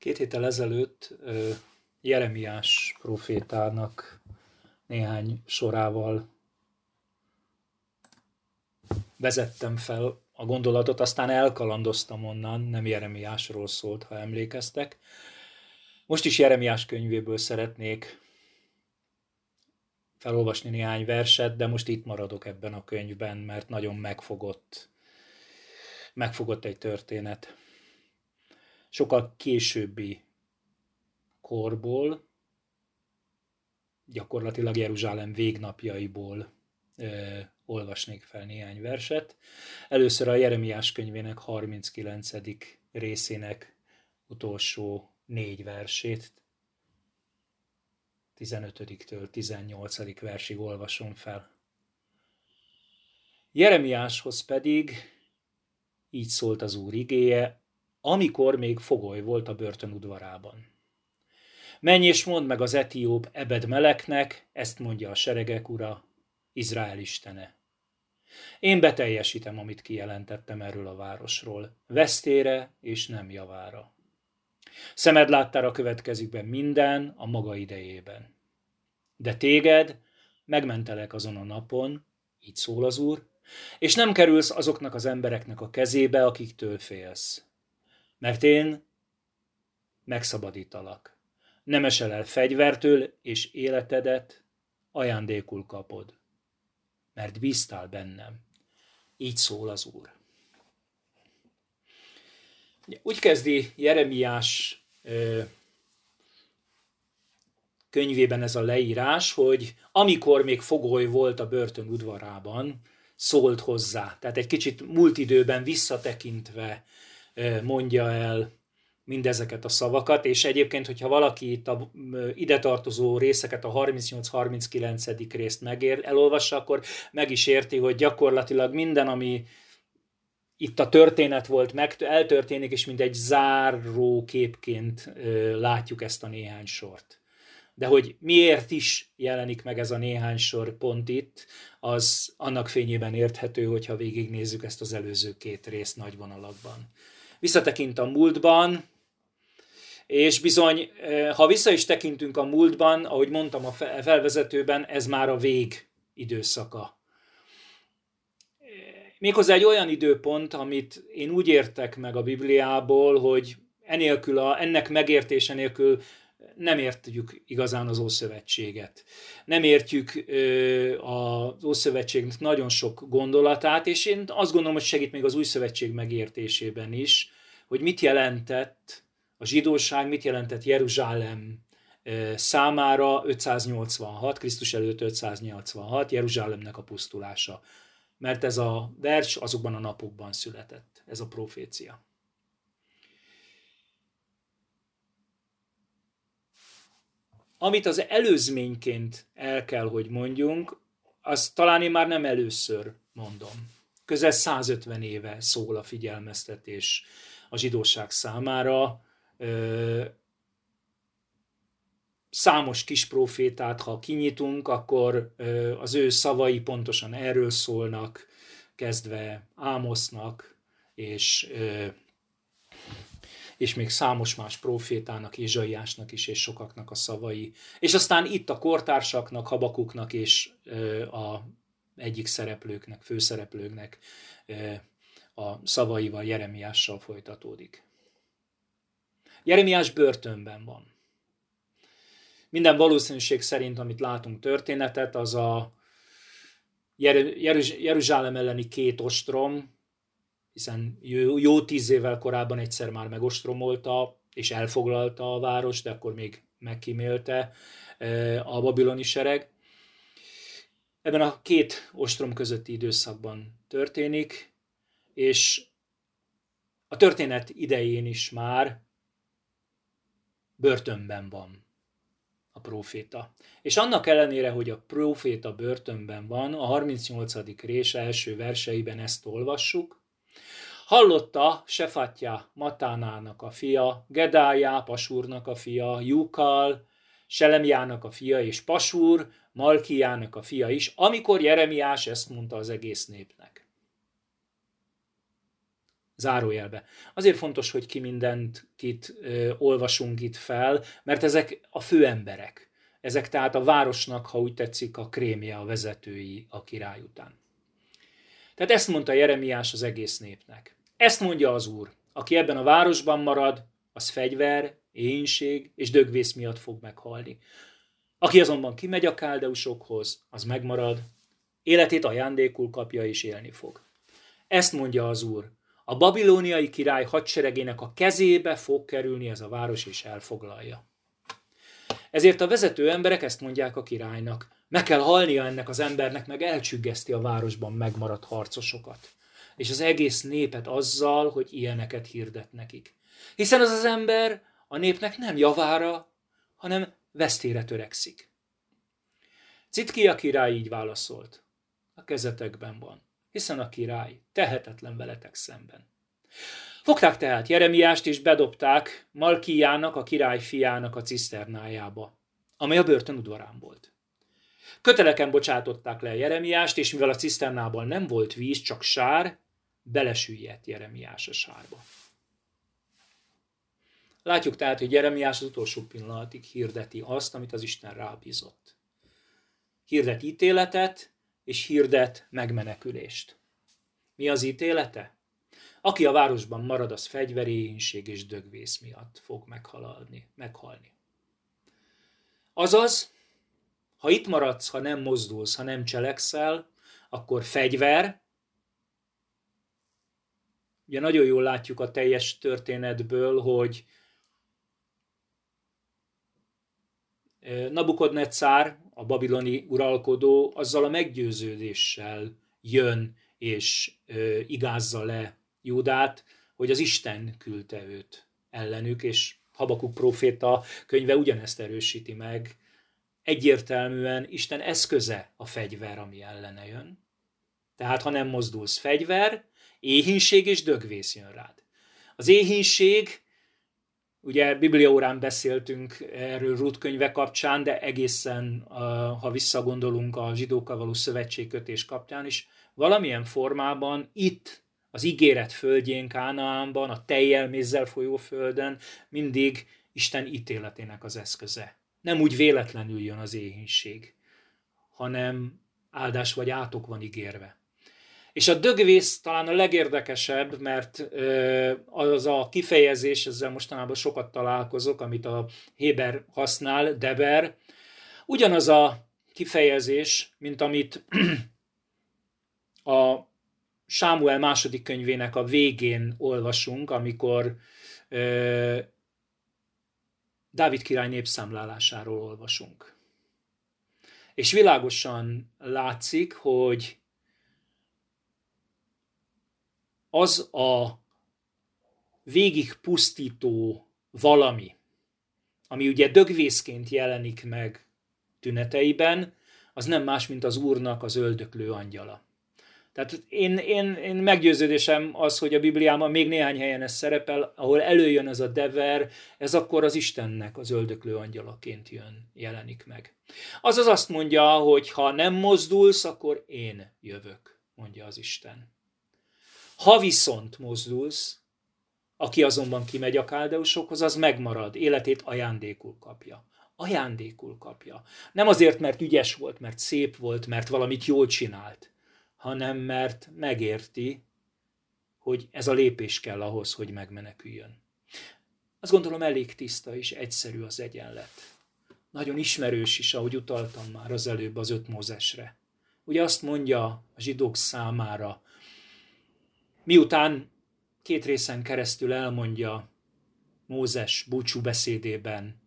Két héttel ezelőtt Jeremiás profétának néhány sorával vezettem fel a gondolatot, aztán elkalandoztam onnan, nem Jeremiásról szólt, ha emlékeztek. Most is Jeremiás könyvéből szeretnék felolvasni néhány verset, de most itt maradok ebben a könyvben, mert nagyon megfogott, megfogott egy történet. Sokkal későbbi korból, gyakorlatilag Jeruzsálem végnapjaiból ö, olvasnék fel néhány verset. Először a Jeremiás könyvének 39. részének utolsó négy versét, 15-től 18. versig olvasom fel. Jeremiáshoz pedig így szólt az Úr igéje, amikor még fogoly volt a börtön udvarában. Menj és mondd meg az etióp Ebed Meleknek, ezt mondja a seregek ura, Izrael istene. Én beteljesítem, amit kijelentettem erről a városról, vesztére és nem javára. Szemed láttára következik be minden a maga idejében. De téged megmentelek azon a napon, így szól az Úr, és nem kerülsz azoknak az embereknek a kezébe, akiktől félsz. Mert én megszabadítalak. Nem esel el fegyvertől, és életedet ajándékul kapod. Mert bíztál bennem. Így szól az Úr. Úgy kezdi Jeremiás könyvében ez a leírás, hogy amikor még fogoly volt a börtön udvarában, szólt hozzá. Tehát egy kicsit múlt időben visszatekintve mondja el mindezeket a szavakat, és egyébként, hogyha valaki itt a ide tartozó részeket, a 38-39. részt megér, elolvassa, akkor meg is érti, hogy gyakorlatilag minden, ami itt a történet volt, meg, eltörténik, és mint egy záró képként látjuk ezt a néhány sort. De hogy miért is jelenik meg ez a néhány sor pont itt, az annak fényében érthető, hogyha végignézzük ezt az előző két részt nagy vonalakban. Visszatekint a múltban, és bizony, ha vissza is tekintünk a múltban, ahogy mondtam a felvezetőben, ez már a vég időszaka. Méghozzá egy olyan időpont, amit én úgy értek meg a Bibliából, hogy enélkül a, ennek megértése nélkül nem értjük igazán az Ószövetséget. Nem értjük az Ószövetségnek nagyon sok gondolatát, és én azt gondolom, hogy segít még az Új Szövetség megértésében is, hogy mit jelentett a zsidóság, mit jelentett Jeruzsálem számára 586, Krisztus előtt 586, Jeruzsálemnek a pusztulása mert ez a vers azokban a napokban született, ez a profécia. Amit az előzményként el kell, hogy mondjunk, azt talán én már nem először mondom. Közel 150 éve szól a figyelmeztetés a zsidóság számára, számos kis profétát, ha kinyitunk, akkor az ő szavai pontosan erről szólnak, kezdve Ámosznak, és, és még számos más profétának, Ézsaiásnak is, és sokaknak a szavai. És aztán itt a kortársaknak, Habakuknak és a egyik szereplőknek, főszereplőknek a szavaival, Jeremiással folytatódik. Jeremiás börtönben van minden valószínűség szerint, amit látunk történetet, az a Jeruzsálem elleni két ostrom, hiszen jó tíz évvel korábban egyszer már megostromolta, és elfoglalta a város, de akkor még megkímélte a babiloni sereg. Ebben a két ostrom közötti időszakban történik, és a történet idején is már börtönben van a proféta. És annak ellenére, hogy a proféta börtönben van, a 38. rés első verseiben ezt olvassuk, Hallotta Sefatja Matánának a fia, Gedájá Pasúrnak a fia, Jukal, Selemjának a fia és Pasúr, Malkiának a fia is, amikor Jeremiás ezt mondta az egész népnek. zárójelbe. Azért fontos, hogy ki mindent kit ö, olvasunk itt fel, mert ezek a főemberek. Ezek tehát a városnak, ha úgy tetszik, a krémje, a vezetői a király után. Tehát ezt mondta Jeremiás az egész népnek. Ezt mondja az Úr, aki ebben a városban marad, az fegyver, éhínség és dögvész miatt fog meghalni. Aki azonban kimegy a káldeusokhoz, az megmarad, életét ajándékul kapja és élni fog. Ezt mondja az Úr, a babilóniai király hadseregének a kezébe fog kerülni ez a város és elfoglalja. Ezért a vezető emberek ezt mondják a királynak. Meg kell halnia ennek az embernek, meg elcsüggeszti a városban megmaradt harcosokat. És az egész népet azzal, hogy ilyeneket hirdet nekik. Hiszen az az ember a népnek nem javára, hanem vesztére törekszik. Citkia király így válaszolt. A kezetekben van, hiszen a király tehetetlen veletek szemben. Fogták tehát Jeremiást és bedobták Malkiának, a király fiának a ciszternájába, amely a börtön udvarán volt. Köteleken bocsátották le Jeremiást, és mivel a ciszternában nem volt víz, csak sár, belesüllyedt Jeremiás a sárba. Látjuk tehát, hogy Jeremiás az utolsó pillanatig hirdeti azt, amit az Isten rábízott. Hirdet ítéletet, és hirdet megmenekülést. Mi az ítélete? Aki a városban marad, az fegyveréhínség és dögvész miatt fog meghalalni, meghalni. Azaz, ha itt maradsz, ha nem mozdulsz, ha nem cselekszel, akkor fegyver, ugye nagyon jól látjuk a teljes történetből, hogy Nabukodnetszár, a babiloni uralkodó, azzal a meggyőződéssel jön és igázza le Júdát, hogy az Isten küldte őt ellenük, és Habakuk proféta könyve ugyanezt erősíti meg. Egyértelműen Isten eszköze a fegyver, ami ellene jön. Tehát, ha nem mozdulsz fegyver, éhínség és dögvész jön rád. Az éhínség, ugye Bibliaórán beszéltünk erről Ruth könyve kapcsán, de egészen, ha visszagondolunk a zsidókkal való szövetségkötés kapcsán is, valamilyen formában itt az ígéret földjén, Kánaánban, a tejjel mézzel folyó földön mindig Isten ítéletének az eszköze. Nem úgy véletlenül jön az éhínség, hanem áldás vagy átok van ígérve. És a dögvész talán a legérdekesebb, mert az a kifejezés, ezzel mostanában sokat találkozok, amit a Héber használ, deber, ugyanaz a kifejezés, mint amit a Sámuel második könyvének a végén olvasunk, amikor Dávid király népszámlálásáról olvasunk. És világosan látszik, hogy az a végig pusztító valami, ami ugye dögvészként jelenik meg tüneteiben, az nem más, mint az Úrnak az öldöklő angyala. Tehát én, én, én meggyőződésem az, hogy a Bibliában még néhány helyen ez szerepel, ahol előjön ez a dever, ez akkor az Istennek az öldöklő angyalaként jön, jelenik meg. Azaz azt mondja, hogy ha nem mozdulsz, akkor én jövök, mondja az Isten. Ha viszont mozdulsz, aki azonban kimegy a káldeusokhoz, az megmarad, életét ajándékul kapja. Ajándékul kapja. Nem azért, mert ügyes volt, mert szép volt, mert valamit jól csinált, hanem mert megérti, hogy ez a lépés kell ahhoz, hogy megmeneküljön. Azt gondolom elég tiszta és egyszerű az egyenlet. Nagyon ismerős is, ahogy utaltam már az előbb az öt Mózesre. Ugye azt mondja a zsidók számára, miután két részen keresztül elmondja Mózes búcsú beszédében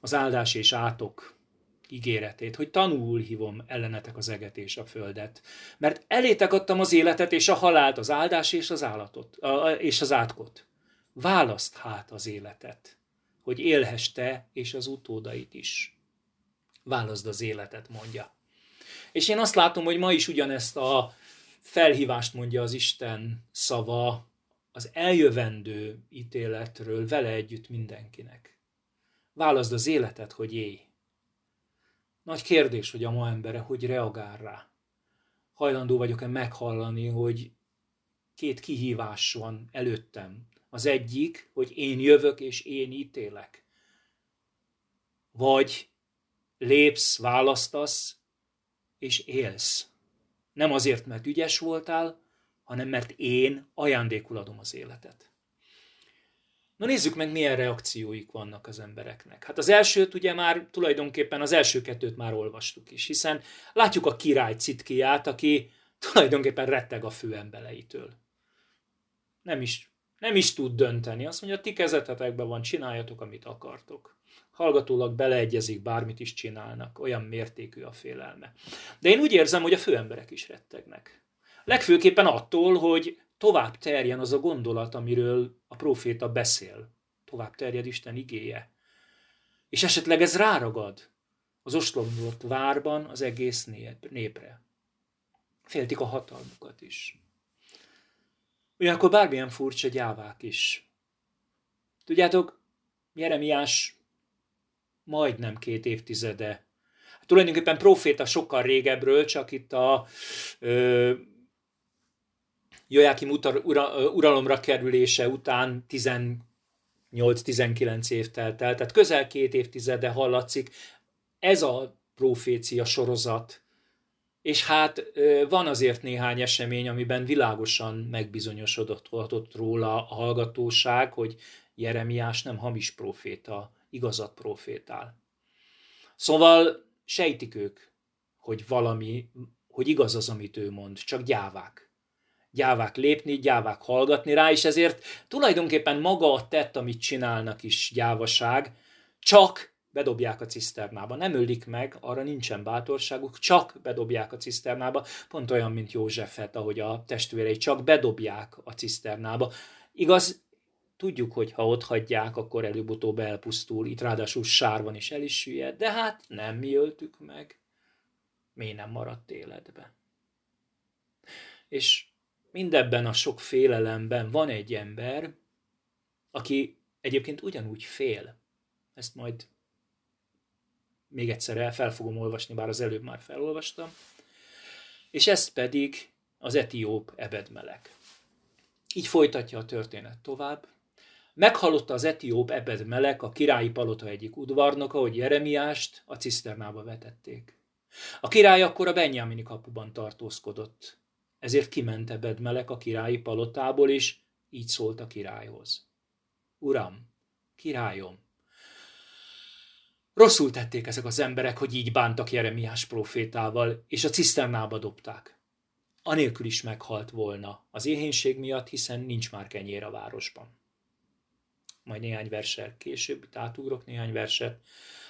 az áldás és átok ígéretét, hogy tanul hívom ellenetek az eget és a földet. Mert elétek adtam az életet és a halált, az áldás és az állatot, és az átkot. Választ hát az életet, hogy élhess te és az utódait is. Válaszd az életet, mondja. És én azt látom, hogy ma is ugyanezt a felhívást mondja az Isten szava az eljövendő ítéletről vele együtt mindenkinek. Válaszd az életet, hogy élj. Nagy kérdés, hogy a ma embere hogy reagál rá. Hajlandó vagyok-e meghallani, hogy két kihívás van előttem. Az egyik, hogy én jövök és én ítélek. Vagy lépsz, választasz, és élsz. Nem azért, mert ügyes voltál, hanem mert én ajándékul adom az életet. Na nézzük meg, milyen reakcióik vannak az embereknek. Hát az elsőt ugye már tulajdonképpen az első kettőt már olvastuk is, hiszen látjuk a király citkiát, aki tulajdonképpen retteg a főembeleitől. Nem is, nem is tud dönteni. Azt mondja, ti kezetetekben van, csináljatok, amit akartok. Hallgatólag beleegyezik, bármit is csinálnak, olyan mértékű a félelme. De én úgy érzem, hogy a főemberek is rettegnek. Legfőképpen attól, hogy tovább terjen az a gondolat, amiről a proféta beszél. Tovább terjed Isten igéje. És esetleg ez ráragad az ostromlott várban az egész népre. Féltik a hatalmukat is. Ugyanakkor bármilyen furcsa gyávák is. Tudjátok, Jeremiás majdnem két évtizede. Tulajdonképpen proféta sokkal régebről, csak itt a ö, Jojákim ura, uralomra kerülése után 18-19 év telt el, tehát közel két évtizede hallatszik. Ez a profécia sorozat, és hát van azért néhány esemény, amiben világosan megbizonyosodott róla a hallgatóság, hogy Jeremiás nem hamis proféta, igazat profétál. Szóval sejtik ők, hogy valami, hogy igaz az, amit ő mond, csak gyávák gyávák lépni, gyávák hallgatni rá, és ezért tulajdonképpen maga a tett, amit csinálnak is gyávaság, csak bedobják a ciszternába. Nem ölik meg, arra nincsen bátorságuk, csak bedobják a ciszternába, pont olyan, mint Józsefet, ahogy a testvérei csak bedobják a ciszternába. Igaz, tudjuk, hogy ha ott hagyják, akkor előbb-utóbb elpusztul, itt ráadásul sárban is el is süllyed, de hát nem mi öltük meg, mi nem maradt életbe. És mindebben a sok félelemben van egy ember, aki egyébként ugyanúgy fél. Ezt majd még egyszer el fel fogom olvasni, bár az előbb már felolvastam. És ezt pedig az etióp ebedmelek. Így folytatja a történet tovább. Meghallotta az etióp ebedmelek, a királyi palota egyik udvarnoka, hogy Jeremiást a ciszternába vetették. A király akkor a Benyámini kapuban tartózkodott. Ezért kiment Ebedmelek a királyi palotából, és így szólt a királyhoz. Uram, királyom, rosszul tették ezek az emberek, hogy így bántak Jeremiás profétával, és a ciszternába dobták. Anélkül is meghalt volna az éhénység miatt, hiszen nincs már kenyér a városban. Majd néhány verssel később, itt átugrok néhány verset.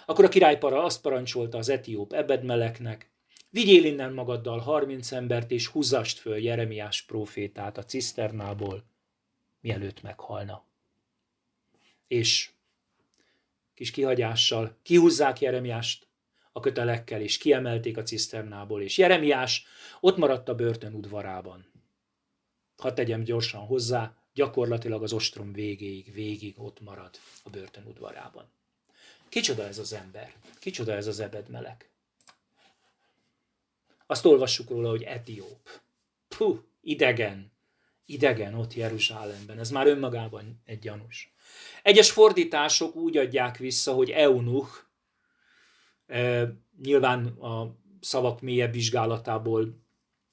Akkor a királypara azt parancsolta az etióp Ebedmeleknek, Vigyél innen magaddal harminc embert, és húzzast föl Jeremiás profétát a ciszternából, mielőtt meghalna. És kis kihagyással kihúzzák Jeremiást a kötelekkel, és kiemelték a ciszternából, és Jeremiás ott maradt a börtön udvarában. Ha tegyem gyorsan hozzá, gyakorlatilag az ostrom végéig, végig ott marad a börtön udvarában. Kicsoda ez az ember? Kicsoda ez az ebedmelek? Azt olvassuk róla, hogy etióp. Puh, idegen. Idegen ott Jeruzsálemben. Ez már önmagában egy gyanús. Egyes fordítások úgy adják vissza, hogy eunuch, e, nyilván a szavak mélyebb vizsgálatából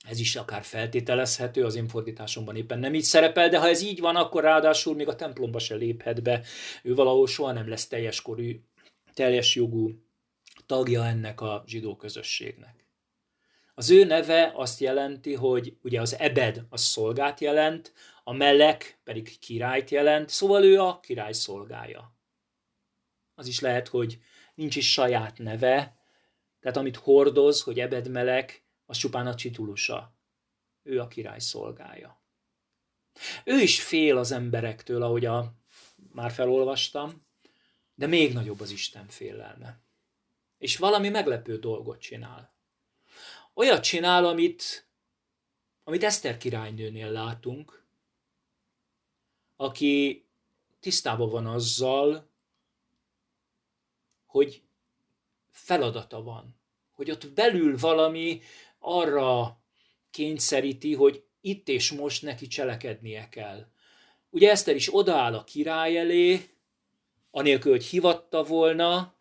ez is akár feltételezhető, az én fordításomban éppen nem így szerepel, de ha ez így van, akkor ráadásul még a templomba se léphet be. Ő valahol soha nem lesz teljes korú, teljes jogú tagja ennek a zsidó közösségnek. Az ő neve azt jelenti, hogy ugye az ebed az szolgát jelent, a melek pedig királyt jelent, szóval ő a király szolgája. Az is lehet, hogy nincs is saját neve, tehát amit hordoz, hogy ebed melek, az csupán a csitulusa. Ő a király szolgája. Ő is fél az emberektől, ahogy a, már felolvastam, de még nagyobb az Isten félelme. És valami meglepő dolgot csinál olyat csinál, amit, amit Eszter királynőnél látunk, aki tisztában van azzal, hogy feladata van, hogy ott belül valami arra kényszeríti, hogy itt és most neki cselekednie kell. Ugye Eszter is odaáll a király elé, anélkül, hogy hivatta volna,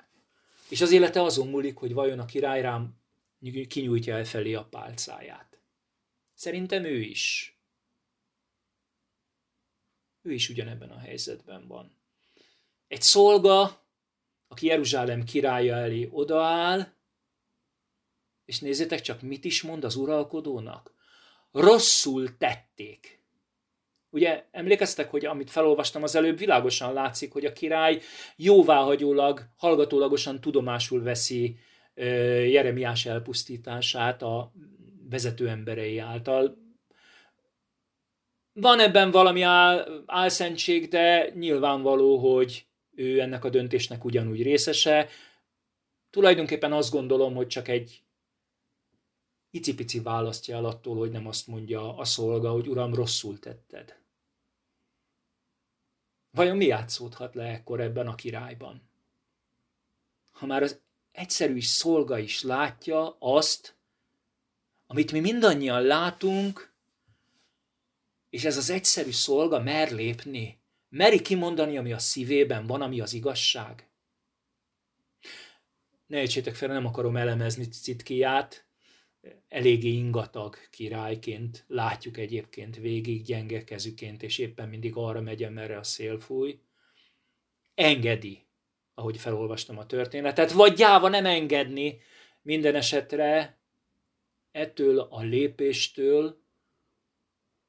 és az élete azon múlik, hogy vajon a király rám kinyújtja el felé a pálcáját. Szerintem ő is. Ő is ugyanebben a helyzetben van. Egy szolga, aki Jeruzsálem királya elé odaáll, és nézzétek csak, mit is mond az uralkodónak. Rosszul tették. Ugye emlékeztek, hogy amit felolvastam az előbb, világosan látszik, hogy a király jóváhagyólag, hallgatólagosan tudomásul veszi Jeremiás elpusztítását a vezető emberei által. Van ebben valami áll, álszentség, de nyilvánvaló, hogy ő ennek a döntésnek ugyanúgy részese. Tulajdonképpen azt gondolom, hogy csak egy icipici választja el attól, hogy nem azt mondja a szolga, hogy uram, rosszul tetted. Vajon mi játszódhat le ekkor ebben a királyban? Ha már az egyszerű szolga is látja azt, amit mi mindannyian látunk, és ez az egyszerű szolga mer lépni, meri kimondani, ami a szívében van, ami az igazság. Ne értsétek fel, nem akarom elemezni Citkiát, eléggé ingatag királyként látjuk egyébként végig gyenge kezüként, és éppen mindig arra megy, merre a szél fúj. Engedi, ahogy felolvastam a történetet, vagy gyáva nem engedni minden esetre ettől a lépéstől,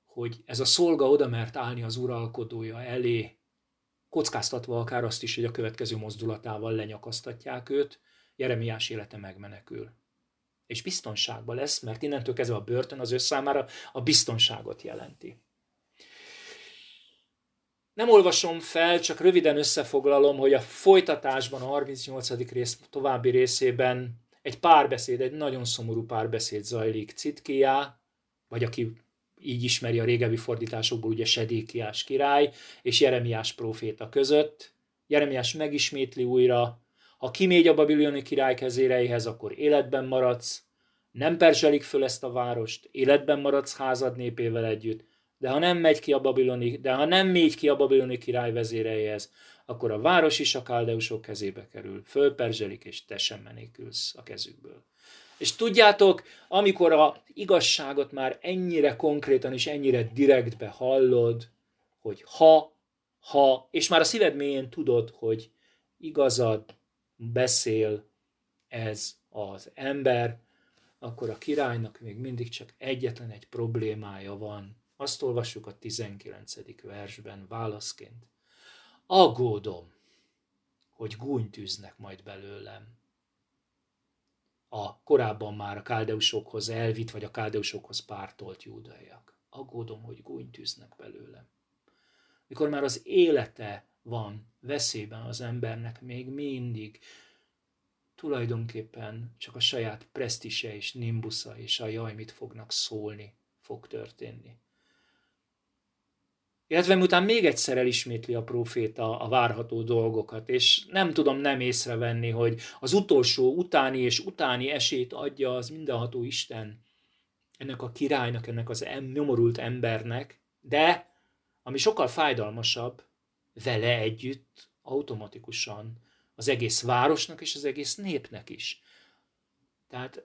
hogy ez a szolga oda mert állni az uralkodója elé, kockáztatva akár azt is, hogy a következő mozdulatával lenyakasztatják őt, Jeremiás élete megmenekül és biztonságban lesz, mert innentől kezdve a börtön az ő számára a biztonságot jelenti. Nem olvasom fel, csak röviden összefoglalom, hogy a folytatásban, a 38. rész további részében egy párbeszéd, egy nagyon szomorú párbeszéd zajlik Citkiá, vagy aki így ismeri a régebbi fordításokból, ugye Sedékiás király, és Jeremiás próféta között. Jeremiás megismétli újra, ha kimégy a babiloni király kezéreihez, akkor életben maradsz, nem perzselik föl ezt a várost, életben maradsz házad népével együtt, de ha nem megy ki a babiloni, de ha nem megy ki a babiloni király vezéreihez, akkor a város is a káldeusok kezébe kerül, fölperzselik, és te sem menekülsz a kezükből. És tudjátok, amikor a igazságot már ennyire konkrétan és ennyire direktbe hallod, hogy ha, ha, és már a szíved mélyén tudod, hogy igazad, beszél ez az ember, akkor a királynak még mindig csak egyetlen egy problémája van. Azt olvassuk a 19. versben válaszként. Aggódom, hogy gúnytűznek majd belőlem. A korábban már a káldeusokhoz elvitt, vagy a káldeusokhoz pártolt júdaiak. Aggódom, hogy gúnytűznek belőlem. Mikor már az élete van veszélyben az embernek még mindig, tulajdonképpen csak a saját presztise és nimbusza és a jaj, mit fognak szólni, fog történni. Illetve miután még egyszer elismétli a proféta a várható dolgokat, és nem tudom nem észrevenni, hogy az utolsó utáni és utáni esét adja az mindenható Isten ennek a királynak, ennek az nyomorult embernek, de ami sokkal fájdalmasabb, vele együtt automatikusan az egész városnak és az egész népnek is. Tehát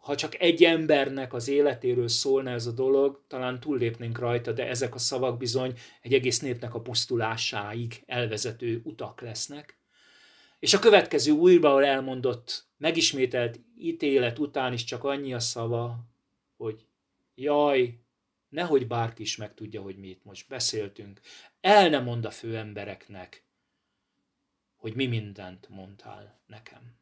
ha csak egy embernek az életéről szólna ez a dolog, talán túllépnénk rajta, de ezek a szavak bizony egy egész népnek a pusztulásáig elvezető utak lesznek. És a következő újra elmondott, megismételt ítélet után is csak annyi a szava, hogy jaj, nehogy bárki is megtudja, hogy mi itt most beszéltünk. El ne mond a főembereknek, hogy mi mindent mondtál nekem.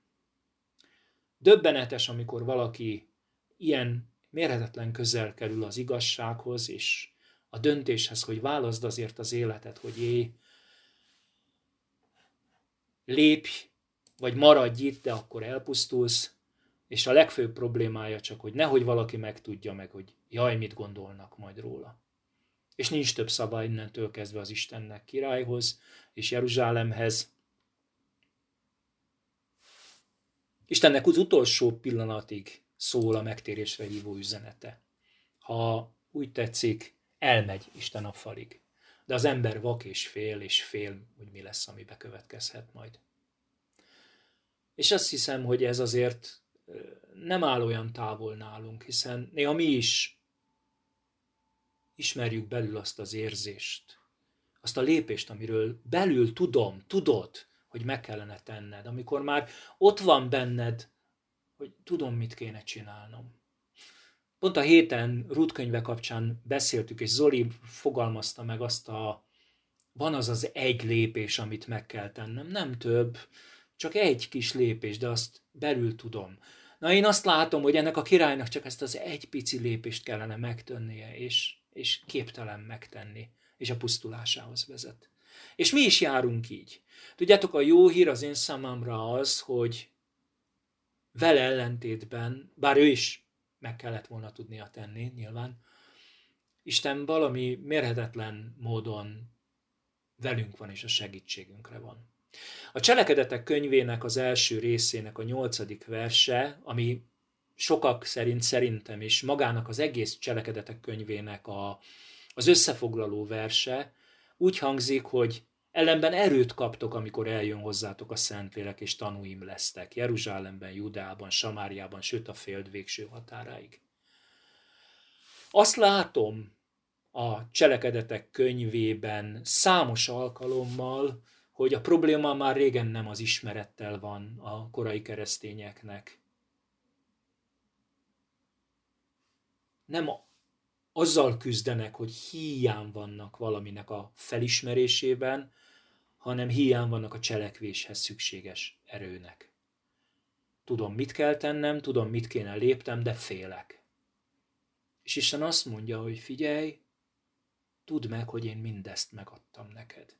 Döbbenetes, amikor valaki ilyen mérhetetlen közel kerül az igazsághoz, és a döntéshez, hogy válaszd azért az életet, hogy é, lépj, vagy maradj itt, de akkor elpusztulsz, és a legfőbb problémája csak, hogy nehogy valaki megtudja meg, hogy jaj, mit gondolnak majd róla. És nincs több szava innentől kezdve az Istennek királyhoz és Jeruzsálemhez, Istennek az utolsó pillanatig szól a megtérésre hívó üzenete. Ha úgy tetszik, elmegy Isten a falig. De az ember vak és fél, és fél, hogy mi lesz, ami bekövetkezhet majd. És azt hiszem, hogy ez azért nem áll olyan távol nálunk, hiszen néha mi is ismerjük belül azt az érzést, azt a lépést, amiről belül tudom, tudod, hogy meg kellene tenned, amikor már ott van benned, hogy tudom, mit kéne csinálnom. Pont a héten Ruth könyve kapcsán beszéltük, és Zoli fogalmazta meg azt a, van az az egy lépés, amit meg kell tennem, nem több, csak egy kis lépés, de azt belül tudom. Na én azt látom, hogy ennek a királynak csak ezt az egy pici lépést kellene megtennie, és, és képtelen megtenni, és a pusztulásához vezet. És mi is járunk így. Tudjátok, a jó hír az én számomra az, hogy vele ellentétben, bár ő is meg kellett volna tudnia tenni, nyilván, Isten valami mérhetetlen módon velünk van és a segítségünkre van. A cselekedetek könyvének az első részének a nyolcadik verse, ami sokak szerint szerintem is magának az egész cselekedetek könyvének a, az összefoglaló verse, úgy hangzik, hogy ellenben erőt kaptok, amikor eljön hozzátok a Szentlélek, és tanúim lesztek Jeruzsálemben, Judában, Samáriában, sőt a föld végső határáig. Azt látom a cselekedetek könyvében számos alkalommal, hogy a probléma már régen nem az ismerettel van a korai keresztényeknek. Nem azzal küzdenek, hogy hiány vannak valaminek a felismerésében, hanem hiány vannak a cselekvéshez szükséges erőnek. Tudom, mit kell tennem, tudom, mit kéne léptem, de félek. És Isten azt mondja, hogy figyelj, tudd meg, hogy én mindezt megadtam neked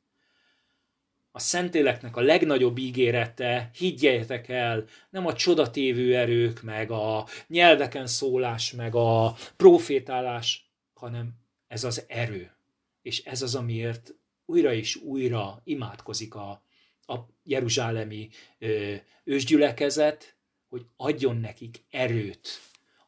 a Szentéleknek a legnagyobb ígérete, higgyetek el, nem a csodatévő erők, meg a nyelveken szólás, meg a profétálás, hanem ez az erő. És ez az, amiért újra és újra imádkozik a, a jeruzsálemi ö, ősgyülekezet, hogy adjon nekik erőt,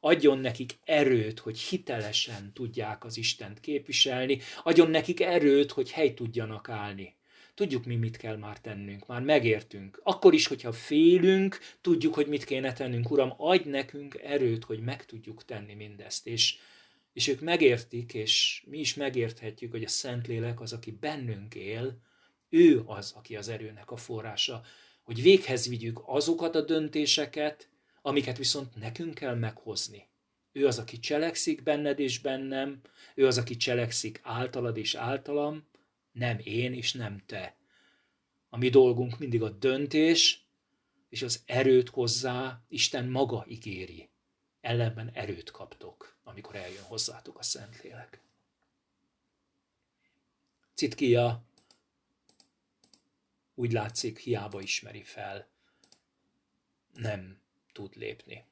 adjon nekik erőt, hogy hitelesen tudják az Istent képviselni, adjon nekik erőt, hogy hely tudjanak állni Tudjuk mi mit kell már tennünk, már megértünk. Akkor is, hogyha félünk, tudjuk, hogy mit kéne tennünk. Uram, adj nekünk erőt, hogy meg tudjuk tenni mindezt. És, és ők megértik, és mi is megérthetjük, hogy a Szentlélek az, aki bennünk él, ő az, aki az erőnek a forrása, hogy véghez vigyük azokat a döntéseket, amiket viszont nekünk kell meghozni. Ő az, aki cselekszik benned és bennem, ő az, aki cselekszik általad és általam, nem én és nem te. A mi dolgunk mindig a döntés, és az erőt hozzá Isten maga ígéri. Ellenben erőt kaptok, amikor eljön hozzátok a Szentlélek. Citkia úgy látszik, hiába ismeri fel, nem tud lépni.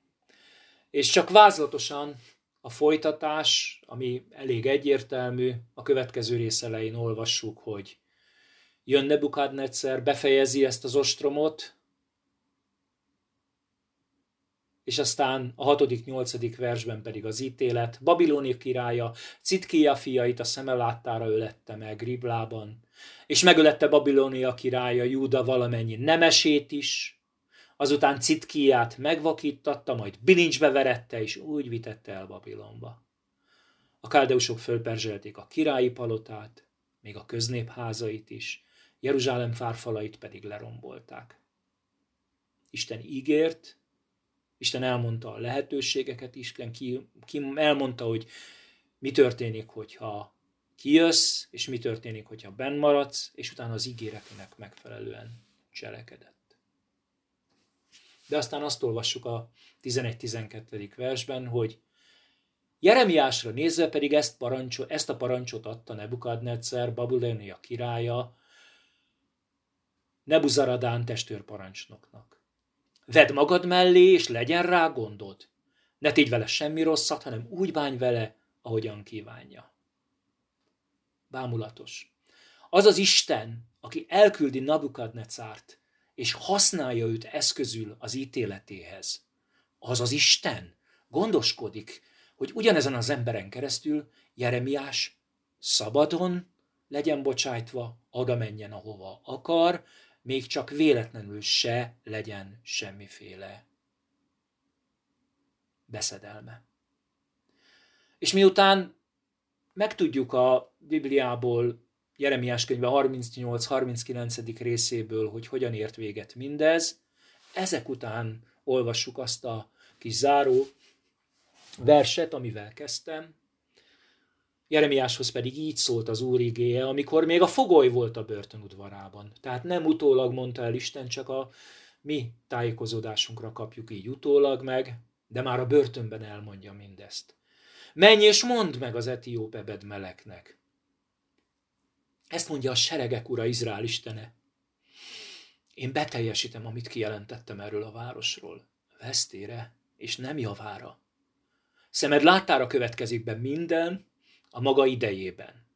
És csak vázlatosan a folytatás, ami elég egyértelmű, a következő rész elején olvassuk, hogy jön Nebukadnetszer, befejezi ezt az ostromot, és aztán a hatodik, nyolcadik versben pedig az ítélet. Babiloni királya Citkia fiait a szeme láttára ölette meg Riblában, és megölette Babilónia királya Júda valamennyi nemesét is, azután Citkiát megvakítatta, majd bilincsbe verette, és úgy vitette el Babilonba. A káldeusok fölperzselték a királyi palotát, még a köznépházait is, Jeruzsálem fárfalait pedig lerombolták. Isten ígért, Isten elmondta a lehetőségeket, Isten ki, ki elmondta, hogy mi történik, hogyha kijössz, és mi történik, hogyha benn maradsz, és utána az ígéretének megfelelően cselekedett. De aztán azt olvassuk a 11-12. versben, hogy Jeremiásra nézve pedig ezt, parancsot, ezt a parancsot adta Nebukadnetszer, Babilonia királya, Nebuzaradán testőrparancsnoknak. Vedd magad mellé, és legyen rá gondod. Ne tégy vele semmi rosszat, hanem úgy bánj vele, ahogyan kívánja. Bámulatos. Az az Isten, aki elküldi Nabukadnecárt, és használja őt eszközül az ítéletéhez. Az az Isten gondoskodik, hogy ugyanezen az emberen keresztül Jeremiás szabadon legyen bocsájtva, oda menjen, ahova akar, még csak véletlenül se legyen semmiféle beszedelme. És miután megtudjuk a Bibliából, Jeremiás könyve 38-39. részéből, hogy hogyan ért véget mindez, ezek után olvassuk azt a kis záró verset, amivel kezdtem. Jeremiáshoz pedig így szólt az Úr igéje, amikor még a fogoly volt a börtönudvarában. Tehát nem utólag mondta el Isten, csak a mi tájékozódásunkra kapjuk így utólag meg, de már a börtönben elmondja mindezt. Menj és mondd meg az etióp ebed meleknek. Ezt mondja a seregek ura Izrael istene. Én beteljesítem, amit kijelentettem erről a városról. Vesztére és nem javára. Szemed láttára következik be minden a maga idejében.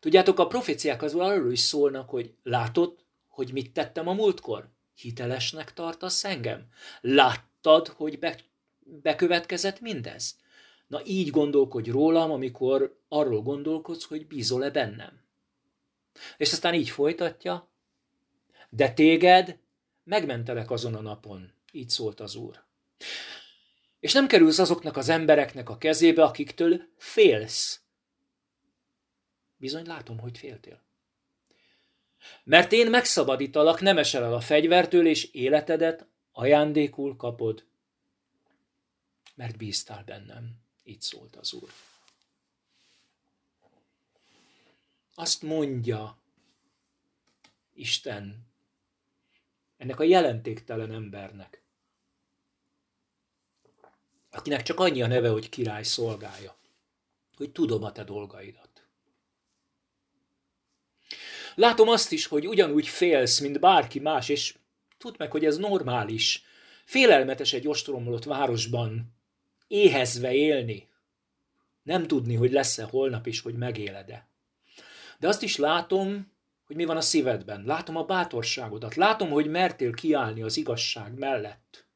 Tudjátok, a proféciák az arról is szólnak, hogy látod, hogy mit tettem a múltkor? Hitelesnek tartasz engem? Láttad, hogy be, bekövetkezett mindez? Na így gondolkodj rólam, amikor arról gondolkodsz, hogy bízol-e bennem. És aztán így folytatja, de téged megmentelek azon a napon, így szólt az Úr. És nem kerülsz azoknak az embereknek a kezébe, akiktől félsz. Bizony látom, hogy féltél. Mert én megszabadítalak, nem esel el a fegyvertől, és életedet ajándékul kapod, mert bíztál bennem. Így szólt az Úr. Azt mondja Isten ennek a jelentéktelen embernek, akinek csak annyi a neve, hogy király szolgája, hogy tudom a te dolgaidat. Látom azt is, hogy ugyanúgy félsz, mint bárki más, és tudd meg, hogy ez normális. Félelmetes egy ostromolott városban éhezve élni. Nem tudni, hogy lesz-e holnap is, hogy megéled-e. De azt is látom, hogy mi van a szívedben. Látom a bátorságodat. Látom, hogy mertél kiállni az igazság mellett.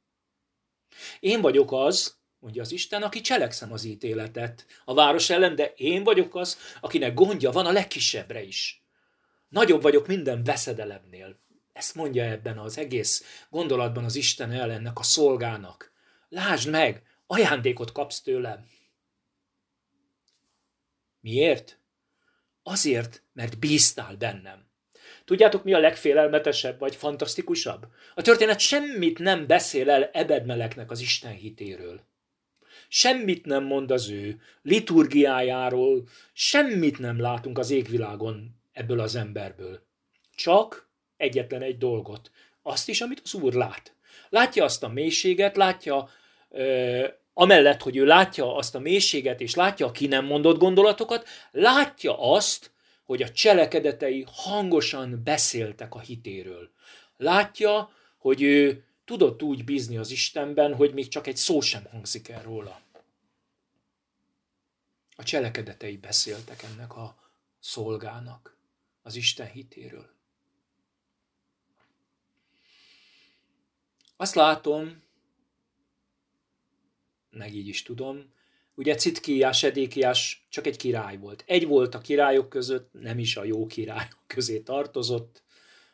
Én vagyok az, mondja az Isten, aki cselekszem az ítéletet a város ellen, de én vagyok az, akinek gondja van a legkisebbre is. Nagyobb vagyok minden veszedelemnél. Ezt mondja ebben az egész gondolatban az Isten ellennek, a szolgának. Lásd meg, ajándékot kapsz tőlem. Miért? Azért, mert bíztál bennem. Tudjátok, mi a legfélelmetesebb vagy fantasztikusabb? A történet semmit nem beszél el Ebedmeleknek az Isten hitéről. Semmit nem mond az ő liturgiájáról, semmit nem látunk az égvilágon ebből az emberből. Csak egyetlen egy dolgot. Azt is, amit az Úr lát. Látja azt a mélységet, látja ö, amellett, hogy ő látja azt a mélységet, és látja a ki nem mondott gondolatokat, látja azt, hogy a cselekedetei hangosan beszéltek a hitéről. Látja, hogy ő tudott úgy bízni az Istenben, hogy még csak egy szó sem hangzik el róla. A cselekedetei beszéltek ennek a szolgának, az Isten hitéről. Azt látom, meg így is tudom. Ugye Citkiás, Edékiás csak egy király volt. Egy volt a királyok között, nem is a jó királyok közé tartozott.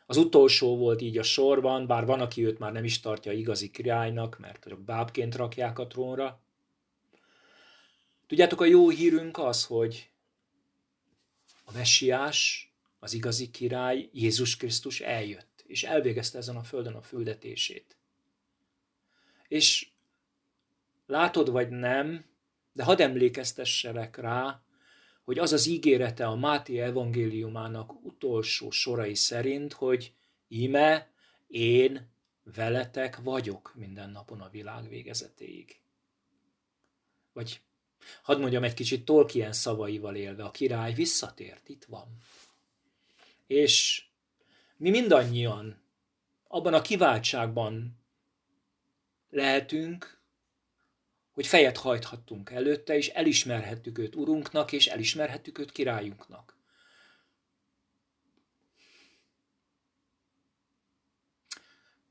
Az utolsó volt így a sorban, bár van, aki őt már nem is tartja igazi királynak, mert azok bábként rakják a trónra. Tudjátok, a jó hírünk az, hogy a messiás, az igazi király, Jézus Krisztus eljött, és elvégezte ezen a földön a füldetését. És Látod vagy nem, de hadd emlékeztesselek rá, hogy az az ígérete a Máté evangéliumának utolsó sorai szerint, hogy íme én veletek vagyok minden napon a világ végezetéig. Vagy hadd mondjam egy kicsit Tolkien szavaival élve, a király visszatért, itt van. És mi mindannyian abban a kiváltságban lehetünk, hogy fejet hajthattunk előtte, és elismerhettük őt urunknak, és elismerhettük őt királyunknak.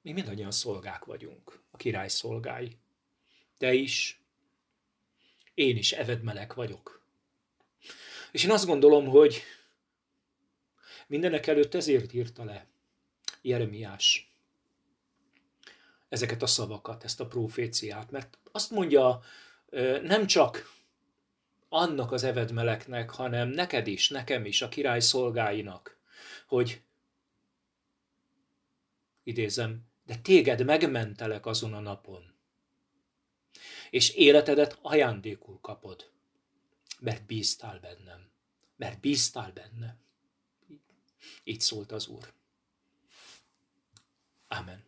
Mi mindannyian szolgák vagyunk, a király szolgái. Te is, én is evedmelek vagyok. És én azt gondolom, hogy mindenek előtt ezért írta le Jeremiás ezeket a szavakat, ezt a proféciát, mert azt mondja, nem csak annak az evedmeleknek, hanem neked is, nekem is, a király szolgáinak, hogy idézem, de téged megmentelek azon a napon, és életedet ajándékul kapod, mert bíztál bennem, mert bíztál bennem. Így szólt az Úr. Amen.